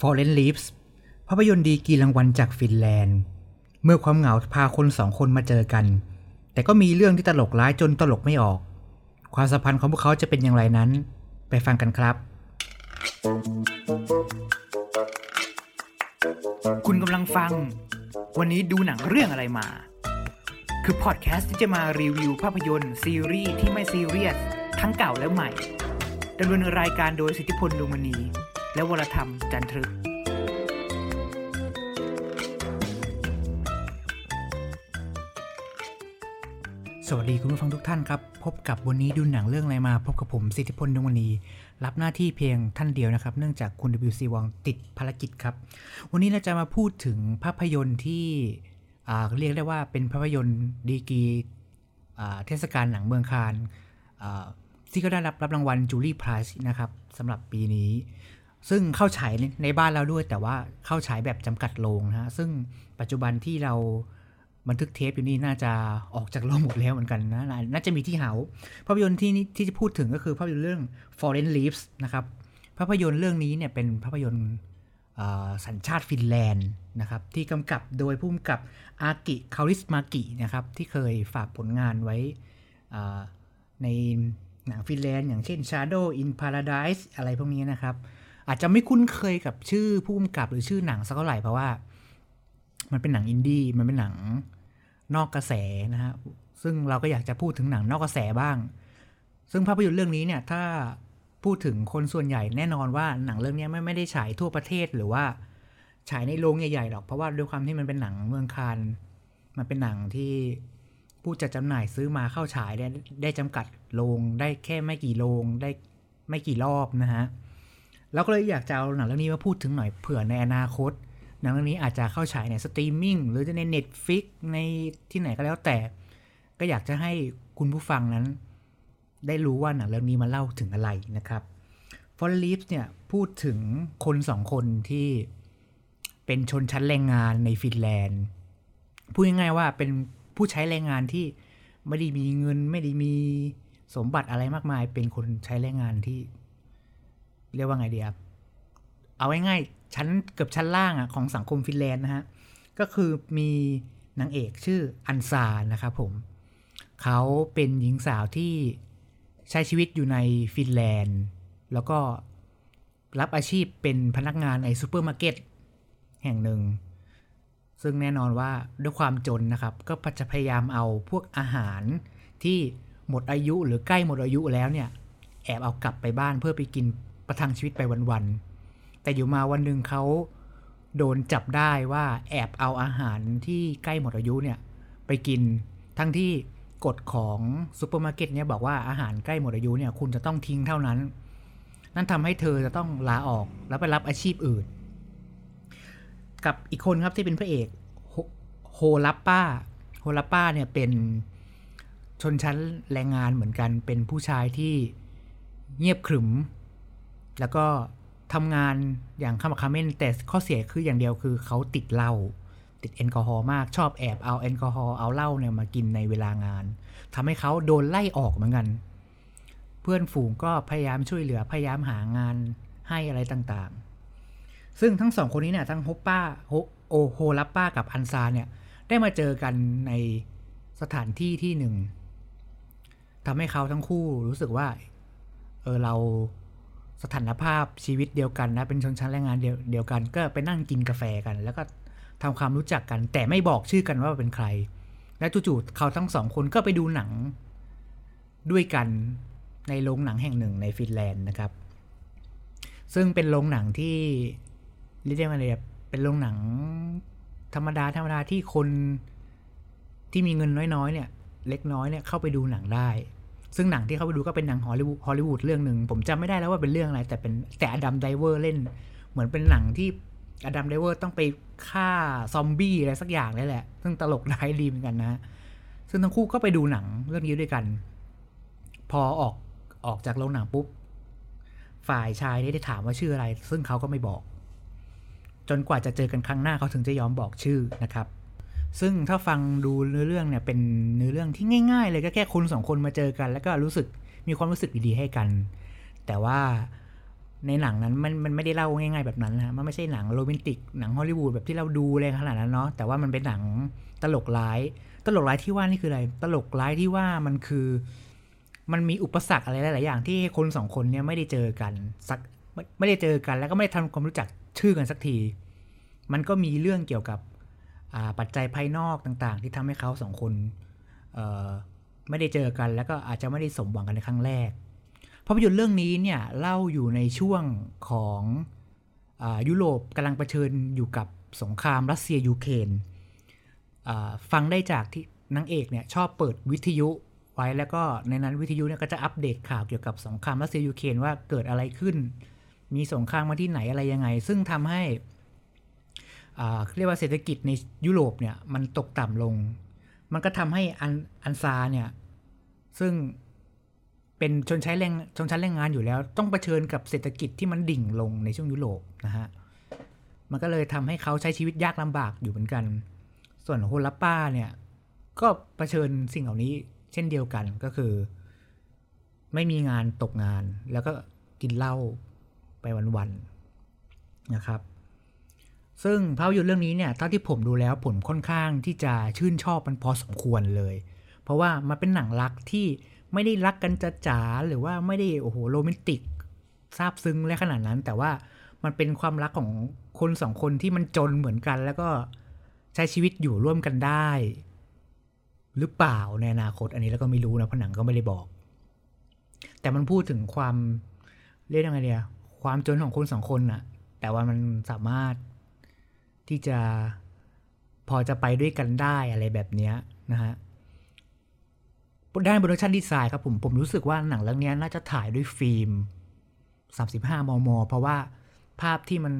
f o r e n Leaves ภาพยนตร์ดีกรีรางวัลจากฟินแลนด์ เมื่อความเหงาพาคนสองคนมาเจอกัน แต่ก็มีเรื่องที่ตลกร้ายจนตลกไม่ออก ความสัมพันธ์ของพวกเขาจะเป็นอย่างไรนั้น ไปฟังกันครับ คุณกำลังฟัง วันนี้ดูหนังเรื่องอะไรมา คือพอดแคสต์ที่จะมารีวิวภาพยนตร์ซีรีส์ที่ไม่ซีเรียสทั้งเก่าและใหม่ดำเนินรายการโดยสิทธิพลดวงมณี และวรธรรมจันทรึกสวัสดีคุณผู้ฟังทุกท่านครับ พบกับวันนี้ดูหนังเรื่องอะไรมา พบกับผมสิทธิพลดวงมณีรับหน้าที่เพียงท่านเดียวนะครับ เนื่องจากคุณ WC วังติดภารกิจครับ วันนี้เราจะมาพูดถึงภาพยนตร์ที่เรียกได้ว่าเป็นภาพยนตร์ดีกรีเทศกาลหนังเมืองคานที่ก็ได้รับรับรางวัลจูลี่ไพรส์นะครับสำหรับปีนี้ ซึ่งเข้าฉายในบ้านเราด้วย แต่ว่าเข้าฉายแบบจำกัดโรงนะฮะซึ่งปัจจุบันที่เราบันทึกเทปอยู่นี่น่าจะออกจากโรงหมดแล้วเหมือนกันนะ น่าจะมีที่เหาภาพยนตร์ที่นี่ที่จะพูดถึงก็คือภาพยนตร์เรื่อง Foreign Leaves นะครับ ภาพยนตร์เรื่องนี้เนี่ยเป็นภาพยนตร์สัญชาติฟินแลนด์นะครับ ที่กำกับโดยผู้กำกับอากิคาริสมากินะครับ ที่เคยฝากผลงานไว้ในหนังฟินแลนด์อย่างเช่น Shadow in Paradise อะไรพวกนี้นะครับ อาจจะไม่คุ้นเคยกับชื่อผู้กำกับหรือชื่อหนังสักเท่าไหร่เพราะว่า มันเป็นหนังอินดี้มันเป็นหนังนอกกระแสนะฮะซึ่งเราก็อยากจะพูดถึงหนังนอกกระแสบ้าง ซึ่งภาพยนตร์เรื่องนี้เนี่ยถ้าพูดถึงคนส่วนใหญ่แน่นอนว่าหนังเรื่องนี้ไม่ไม่ได้ฉายทั่วประเทศหรือว่าฉายในโรงใหญ่ๆหรอกเพราะว่าด้วยความที่มันเป็นหนังเมืองคานส์มันเป็นหนังที่ผู้จัดจำหน่ายซื้อมาเข้าฉายได้ได้จำกัดโรงได้แค่ไม่กี่โรงได้ไม่กี่รอบนะฮะเราก็เลยอยากจะเอาหนังเรื่องนี้มาพูดถึงหน่อยเผื่อในอนาคต หนังเรื่องนี้อาจจะเข้าฉายในสตรีมมิ่งหรือจะใน Netflix ในที่ไหนก็แล้วแต่ ก็อยากจะให้คุณผู้ฟังนั้น ได้รู้ว่าหนังเรื่องนี้มาเล่าถึงอะไรนะครับ f o r l e a v e เนี่ยพูดถึงคนสองคนที่เป็นชนชั้นแรงงานในฟินแลนด์พูดง่ายๆว่าเป็นผู้ใช้แรงงานที่ไม่ได้มีเงินไม่ได้มีสมบัติอะไรมากมาย เป็นคนใช้แรงงานที่ เรียกว่าไงเดีครับเอาง่ายๆชั้นเกือบชั้นล่างอะของสังคมฟินแลนด์นะฮะ ก็คือมีนางเอกชื่ออันซานะครับผม เขาเป็นหญิงสาวที่ใช้ชีวิตอยู่ในฟินแลนด์ แล้วก็รับอาชีพเป็นพนักงานในซูเปอร์มาร์เก็ตแห่งหนึ่ง ซึ่งแน่นอนว่าด้วยความจนนะครับ ก็จะพยายามเอาพวกอาหารที่หมดอายุหรือใกล้หมดอายุแล้วเนี่ย แอบเอากลับไปบ้านเพื่อไปกิน ประทังชีวิตไปวันๆแต่อยู่มาวันหนึ่งเขาโดนจับได้ว่าแอบเอาอาหารที่ใกล้หมดอายุเนี่ยไปกินทั้งที่กฎของซูเปอร์มาร์เก็ตเนี่ยบอกว่าอาหารใกล้หมดอายุเนี่ยคุณจะต้องทิ้งเท่านั้น นั่นทำให้เธอจะต้องลาออกแล้วไปรับอาชีพอื่น กับอีกคนครับที่เป็นพระเอกโฮโฮลัปป้าโฮลัปป้าเนี่ยเป็นชนชั้นแรงงานเหมือนกันเป็นผู้ชายที่เงียบขรึม แล้วก็ทำงานอย่างขะมักเขม้นแต่ข้อเสียคืออย่างเดียวคือเขาติดเหล้าติดแอลกอฮอล์มากชอบแอบเอาแอลกอฮอล์เอาเหล้าเนี่ยมากินในเวลางานทำให้เขาโดนไล่ออกเหมือนกัน เพื่อนฝูงก็พยายามช่วยเหลือพยายามหางานให้อะไรต่างๆ ซึ่งทั้งสองคนนี้เนี่ยทั้งโฮปป้าโฮโอโฮลัปป้ากับอันซาเนี่ยได้มาเจอกันในสถานที่ที่หนึ่งทำให้เขาทั้งคู่รู้สึกว่า เออเรา สถานภาพชีวิตเดียวกันนะ เป็นชนชั้นแรงงานเดียวเดียวกัน ก็ไปนั่งกินกาแฟกัน แล้วก็ทำความรู้จักกัน แต่ไม่บอกชื่อกันว่าเป็นใคร และจู่ๆเขาทั้งสองคนก็ไปดูหนังด้วยกันในโรงหนังแห่งหนึ่งในฟินแลนด์นะครับ ซึ่งเป็นโรงหนังที่เรียกได้ว่าอะไรเป็นโรงหนังธรรมดาธรรมดาที่คนที่มีเงินน้อยๆเนี่ย เล็กน้อยเนี่ยเข้าไปดูหนังได้ ซึ่งหนังที่เขาไปดูก็เป็นหนังฮอลลีวูดฮอลลีวูดเรื่องหนึ่งผมจำไม่ได้แล้วว่าเป็นเรื่องอะไร แต่เป็นแต่อดัมไดรเวอร์เล่น เหมือนเป็นหนังที่อดัมไดรเวอร์ต้องไปฆ่าซอมบี้อะไรสักอย่างนี่แหละ ซึ่งตลกร้ายดีเหมือนกันนะ ซึ่งทั้งคู่ก็ไปดูหนังเรื่องนี้ด้วยกัน พอออกออกจากโรงหนังปุ๊บ ฝ่ายชายได้ถามว่าชื่ออะไร ซึ่งเขาก็ไม่บอก จนกว่าจะเจอกันครั้งหน้าเขาถึงจะยอมบอกชื่อนะครับ ซึ่งถ้าฟังดูเนื้อเรื่องเนี่ยเป็นเนื้อเรื่องที่ง่ายๆ เลยก็แค่คนสองคนมาเจอกัน แล้วก็รู้สึกมีความรู้สึกดีๆให้กัน แต่ว่าในหนังนั้นมันมันไม่ได้เล่าง่ายๆแบบนั้นนะมันไม่ใช่หนังโรแมนติกหนังฮอลลีวูดแบบที่เราดูเลยขนาดนั้นเนาะแต่ว่ามันเป็นหนังตลกร้าย ตลกร้ายที่ว่านี่คืออะไร ตลกร้ายที่ว่ามันคือ มันมีอุปสรรคอะไรหลายๆอย่างที่คนสองคนเนี่ยไม่ได้เจอกันสักไม่ไม่ได้เจอกัน แล้วก็ไม่ได้ทำความรู้จักชื่อกันสักที มันก็มีเรื่องเกี่ยวกับ ปัจจัยภายนอกต่างๆ ที่ทำให้เขาสองคนไม่ได้เจอกัน แล้วก็อาจจะไม่ได้สมหวังกันในครั้งแรกภาพยนตร์เรื่องนี้เนี่ยเล่าอยู่ในช่วงของอยุโรปกำลังเผชิญอยู่กับสงครามรัสเซียยูเครนฟังได้จากที่นางเอกเนี่ยชอบเปิดวิทยุไว้แล้วก็ในนั้นวิทยุเนี่ยก็จะอัปเดตข่าวเกี่ยวกับสงครามรัสเซียยูเครนว่าเกิดอะไรขึ้น มีสงครามมาที่ไหนอะไรยังไง ซึ่งทำให้ เรียกว่าเศรษฐกิจในยุโรปเนี่ยมันตกต่ำลง มันก็ทำให้อันอันซาเนี่ยซึ่งเป็นชนใช้แรงชนชั้นแรงงานอยู่แล้ว ต้องเผชิญกับเศรษฐกิจที่มันดิ่งลงในช่วงยุโรปนะฮะมันก็เลยทำให้เขาใช้ชีวิตยากลำบากอยู่เหมือนกัน ส่วนโฮลัปป้าเนี่ย ก็เผชิญสิ่งเหล่านี้เช่นเดียวกันก็คือ ไม่มีงานตกงานแล้วก็กินเหล้าไปวันๆนะครับ ซึ่งภาพยนตร์เรื่องนี้เนี่ยเท่าที่ผมดูแล้วผมค่อนข้างที่จะชื่นชอบมันพอสมควรเลย เพราะว่ามันเป็นหนังรักที่ไม่ได้รักกันจะจ๋าหรือว่าไม่ได้โอ้โหโรแมนติกซาบซึ้งและขนาดนั้น แต่ว่ามันเป็นความรักของคนสองคนที่มันจนเหมือนกัน แล้วก็ใช้ชีวิตอยู่ร่วมกันได้ หรือเปล่าในอนาคตอันนี้แล้วก็ไม่รู้นะเพราะหนังก็ไม่ได้บอก แต่มันพูดถึงความเรียกยังไงดีอะความจนของคนสองคนน่ะ แต่ว่ามันสามารถ ที่จะพอจะไปด้วยกันได้อะไรแบบนี้นะฮะด้าน production design ครับผมผมรู้สึกว่าหนังเรื่องนี้น่าจะถ่ายด้วยฟิล์ม 35 มม เพราะว่าภาพที่มัน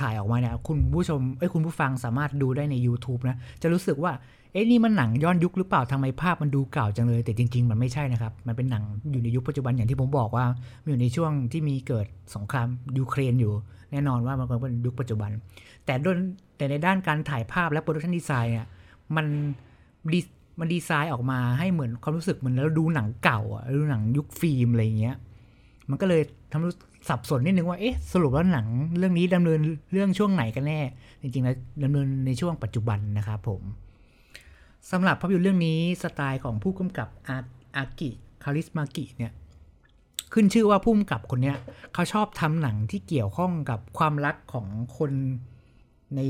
ถ่ายออกมาเนี่ยคุณผู้ชมเอ้ยคุณผู้ฟังสามารถดูได้ใน YouTube นะ จะรู้สึกว่าเอ๊ะนี่มันหนังย้อนยุคหรือเปล่าทำไมภาพมันดูเก่าจังเลย แต่จริง ๆ มันไม่ใช่นะครับ มันเป็นหนังอยู่ในยุคปัจจุบันอย่างที่ผมบอกว่าอยู่ในช่วงที่มีเกิดสงครามยูเครนอยู่ แน่นอนว่ามันเป็นยุคปัจจุบัน แต่ด้นแต่ในด้านการถ่ายภาพและ production design เนี่ยมันดีมันดีไซน์ออกมาให้เหมือนความรู้สึกเหมือนเราดูหนังเก่าอะดูหนังยุคฟิล์มอะไรเงี้ยมันก็เลยทำรู้ สับสนนิดนึงว่าเอ๊ะสรุปว่าหนังเรื่องนี้ดำเนินเรื่องช่วงไหนกันแน่ จริงๆแล้วดำเนินในช่วงปัจจุบันนะครับผมสำหรับภาพยนตร์เรื่องนี้สไตล์ของผู้กำกับอาอากิคาริสมากิเนี่ยขึ้นชื่อว่าผู้กำกับคนเนี้ยเขาชอบทำหนังที่เกี่ยวข้องกับความรักของคนใน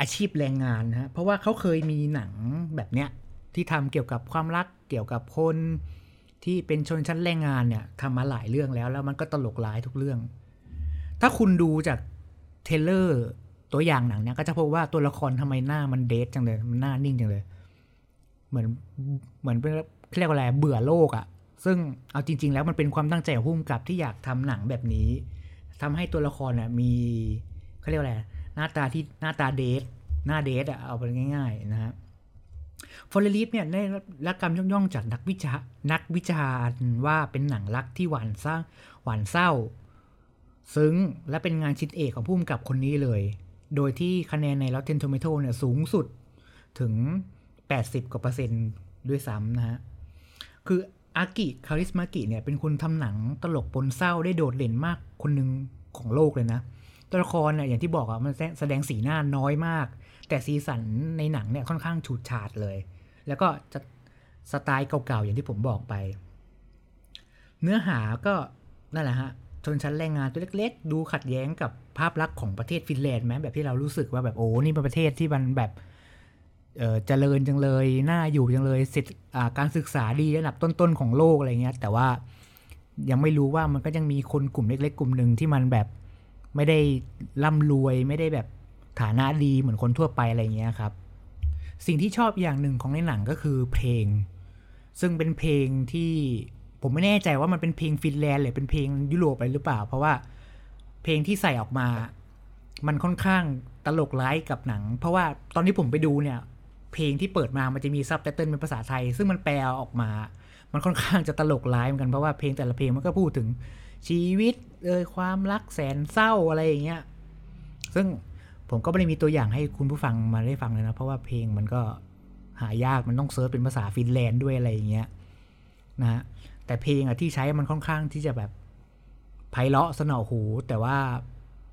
อาชีพแรงงานนะฮะเพราะว่าเขาเคยมีหนังแบบเนี้ยที่ทำเกี่ยวกับความรักเกี่ยวกับคน ที่เป็นชนชั้นแรงงานเนี่ยทำมาหลายเรื่องแล้ว แล้วมันก็ตลกร้ายทุกเรื่อง ถ้าคุณดูจากเทเลอร์ตัวอย่างหนังเนี่ยก็จะพบว่าตัวละครทำไมหน้ามันเดทจังเลย มันหน้านิ่งจังเลย เหมือนเหมือนเป็นเรียกว่าอะไรเบื่อโลกอะ่ะ ซึ่งเอาจริง ๆ แล้วมันเป็นความตั้งใจของผู้กำกับที่อยากทำหนังแบบนี้ทำให้ตัวละครเนี่ยมีเขาเรียกว่าอะไรหน้าตาที่หน้าตาเดทหน้าเดทอะเอาไปง่าย ๆ นะฮะ ฟอร์เรลิฟเนี่ยได้รับการย่องๆจากนักวิจานักวิจารณ์ว่าเป็นหนังรักที่หวานซ่าหวานเศร้า ซึ้งและเป็นงานชิ้นเอกของผู้กำกับคนนี้เลย โดยที่คะแนนใน Rotten Tomato เนี่ยสูงสุดถึง 80 กว่าเปอร์เซ็นต์ด้วยซ้ำนะฮะ คืออากิคาริสมากิเนี่ยเป็นคนทำหนังตลกปนเศร้าได้โดดเด่นมากคนหนึ่งของโลกเลยนะ ตัวละครเนี่ยอย่างที่บอกอะมันแสดงสีหน้าน้อยมาก แต่สีสันในหนังเนี่ยค่อนข้างฉูดฉาดเลย แล้วก็จะสไตล์เก่าๆ อย่างที่ผมบอกไป เนื้อหาก็นั่นแหละฮะชนชั้นแรงงานตัวเล็กๆ ดูขัดแย้งกับภาพลักษณ์ของประเทศฟินแลนด์ไหมแบบที่เรารู้สึกว่าแบบโอ้นี่เป็นประเทศที่มันแบบเเจริญจังเลยน่าอยู่จังเลยสิทธิการศึกษาดีระดับต้นๆของโลกอะไรเงี้ยแต่ว่ายังไม่รู้ว่ามันก็ยังมีคนกลุ่มเล็ก ๆ กลุ่มหนึ่งที่มันแบบไม่ได้ร่ำรวยไม่ได้แบบ ฐานะดีเหมือนคนทั่วไปอะไรเงี้ยครับ สิ่งที่ชอบอย่างหนึ่งของในหนังก็คือเพลง ซึ่งเป็นเพลงที่ผมไม่แน่ใจว่ามันเป็นเพลงฟินแลนด์หรือเป็นเพลงยุโรปอะไรหรือเปล่า เพราะว่าเพลงที่ใส่ออกมา มันค่อนข้างตลกร้ายกับหนัง เพราะว่าตอนที่ผมไปดูเนี่ย เพลงที่เปิดมามันจะมีซับไตเติลเป็นภาษาไทย ซึ่งมันแปลออกมา มันค่อนข้างจะตลกร้ายเหมือนกันเพราะว่าเพลงแต่ละเพลงมันก็พูดถึงชีวิตเอยความรักแสนเศร้าอะไรอย่างเงี้ย ซึ่ง ผมก็ไม่ได้มีตัวอย่างให้คุณผู้ฟังมาได้ฟังเลยนะ เพราะว่าเพลงมันก็หายากมันต้อง search เป็นภาษาฟินแลนด์ด้วยอะไรอย่างเงี้ยนะฮะแต่เพลงอะที่ใช้มันค่อนข้างที่จะแบบไพเราะเสนาะหู แต่ว่า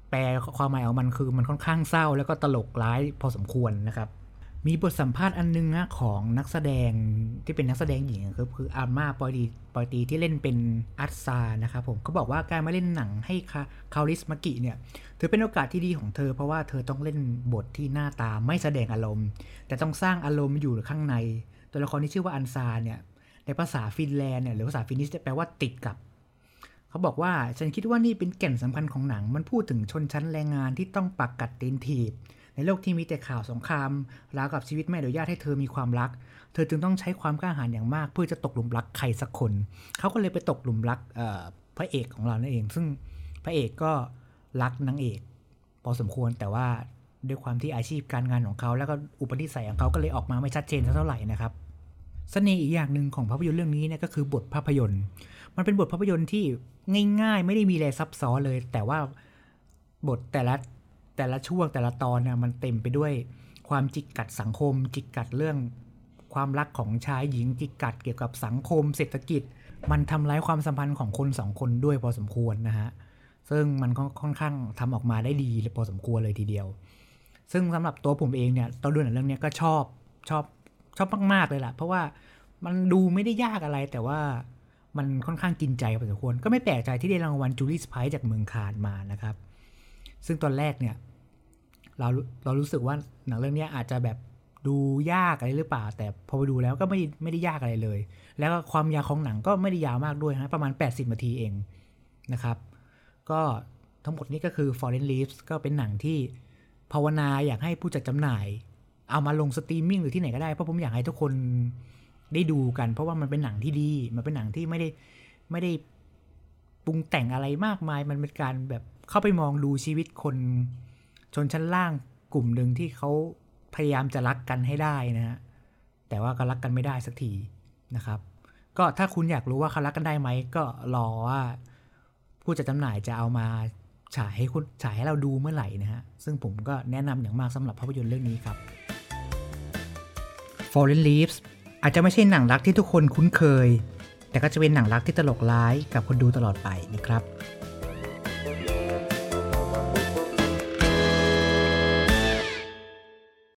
แปลความหมายของมันคือมันค่อนข้างเศร้าแล้วก็ตลกร้ายพอสมควรนะครับ มีบทสัมภาษณ์อันนึงนะของนักแสดงที่เป็นนักแสดงหญิงคือคืออัลม่าปอยสตีปอยสตีที่เล่นเป็นอันซานะครับผมเขาบอกว่าการมาเล่นหนังให้คาคาริสมากิเนี่ยถือเป็นโอกาสที่ดีของเธอเพราะว่าเธอต้องเล่นบทที่หน้าตาไม่แสดงอารมณ์ แต่ต้องสร้างอารมณ์อยู่ข้างใน ตัวละครที่ชื่อว่าอันซาเนี่ยในภาษาฟินแลนด์เนี่ยหรือภาษา Finnish แปลว่าติดกับเขาบอกว่าฉันคิดว่านี่เป็นแก่นสำคัญของหนัง มันพูดถึงชนชั้นแรงงานที่ต้องปักกัดตีนถีบ ในโลกที่มีแต่ข่าวสงครามราวกับชีวิตไม่อนุญาตให้เธอมีความรัก เธอจึงต้องใช้ความกล้าหาญอย่างมาก เพื่อจะตกหลุมรักใครสักคน เขาก็เลยไปตกหลุมรักพระเอกของเรานั่นเอง ซึ่งพระเอกก็รักนางเอก พอสมควรแต่ว่าด้วยความที่อาชีพการงานของเขา แล้วก็อุปนิสัยของเขาก็เลยออกมาไม่ชัดเจนเท่าไหร่นะครับเสน่ห์อีกอย่างหนึ่งของภาพยนตร์เรื่องนี้เนี่ยก็คือบทภาพยนตร์ มันเป็นบทภาพยนตร์ที่ง่าย ๆ ไม่ได้มีอะไรซับซ้อนเลย แต่ว่าบทแต่ละ แต่ละช่วงแต่ละตอนเนี่ยมันเต็มไปด้วยความจิกกัดสังคม จิกกัดเรื่อง ความรักของชายหญิงจิกกัดเกี่ยวกับสังคม เศรษฐกิจ มันทำร้ายความสัมพันธ์ของคนสองคนด้วยพอสมควรนะฮะซึ่งมันค่อนข้างทำออกมาได้ดีพอสมควรเลยทีเดียว ซึ่งสำหรับตัวผมเองเนี่ยตอนดูหนังเรื่องนี้ก็ชอบชอบชอบมากๆเลยล่ะ เพราะว่ามันดูไม่ได้ยากอะไรแต่ว่ามันค่อนข้างกินใจพอสมควร ก็ไม่แปลกใจที่ได้รางวัลจูลี่สไพร์จากเมืองคานมานะครับ ซึ่งตอนแรกเนี่ยเราเรารู้สึกว่าหนังเรื่องนี้อาจจะแบบดูยากอะไรหรือเปล่า แต่พอไปดูแล้วก็ไม่ไม่ได้ยากอะไรเลย แล้วก็ความยาวของหนังก็ไม่ได้ยาวมากด้วยนะประมาณ 80นาทีเองนะครับ ก็ทั้งหมดนี้ก็คือ Fallen Leaves ก็เป็นหนังที่ภาวนาอยากให้ผู้จัดจำหน่าย เอามาลงสตรีมมิ่งหรือที่ไหนก็ได้ เพราะผมอยากให้ทุกคนได้ดูกัน เพราะว่ามันเป็นหนังที่ดี มันเป็นหนังที่ไม่ได้ไม่ได้ปรุงแต่งอะไรมากมาย มันเป็นการแบบ เข้าไปมองดูชีวิตคน ชนชั้นล่างกลุ่มหนึ่งที่เขาพยายามจะรักกันให้ได้นะฮะแต่ว่าก็รักกันไม่ได้สักทีนะครับ ก็ถ้าคุณอยากรู้ว่าเขารักกันได้ไหมก็รอว่า ผู้จัดจำหน่ายจะเอามาฉายให้คุณฉายให้เราดูเมื่อไหร่นะฮะ ซึ่งผมก็แนะนำอย่างมากสำหรับภาพยนตร์เรื่องนี้ครับ Fallen Leaves อาจจะไม่ใช่หนังรักที่ทุกคนคุ้นเคย แต่ก็จะเป็นหนังรักที่ตลกร้ายกับคนดูตลอดไปนะครับ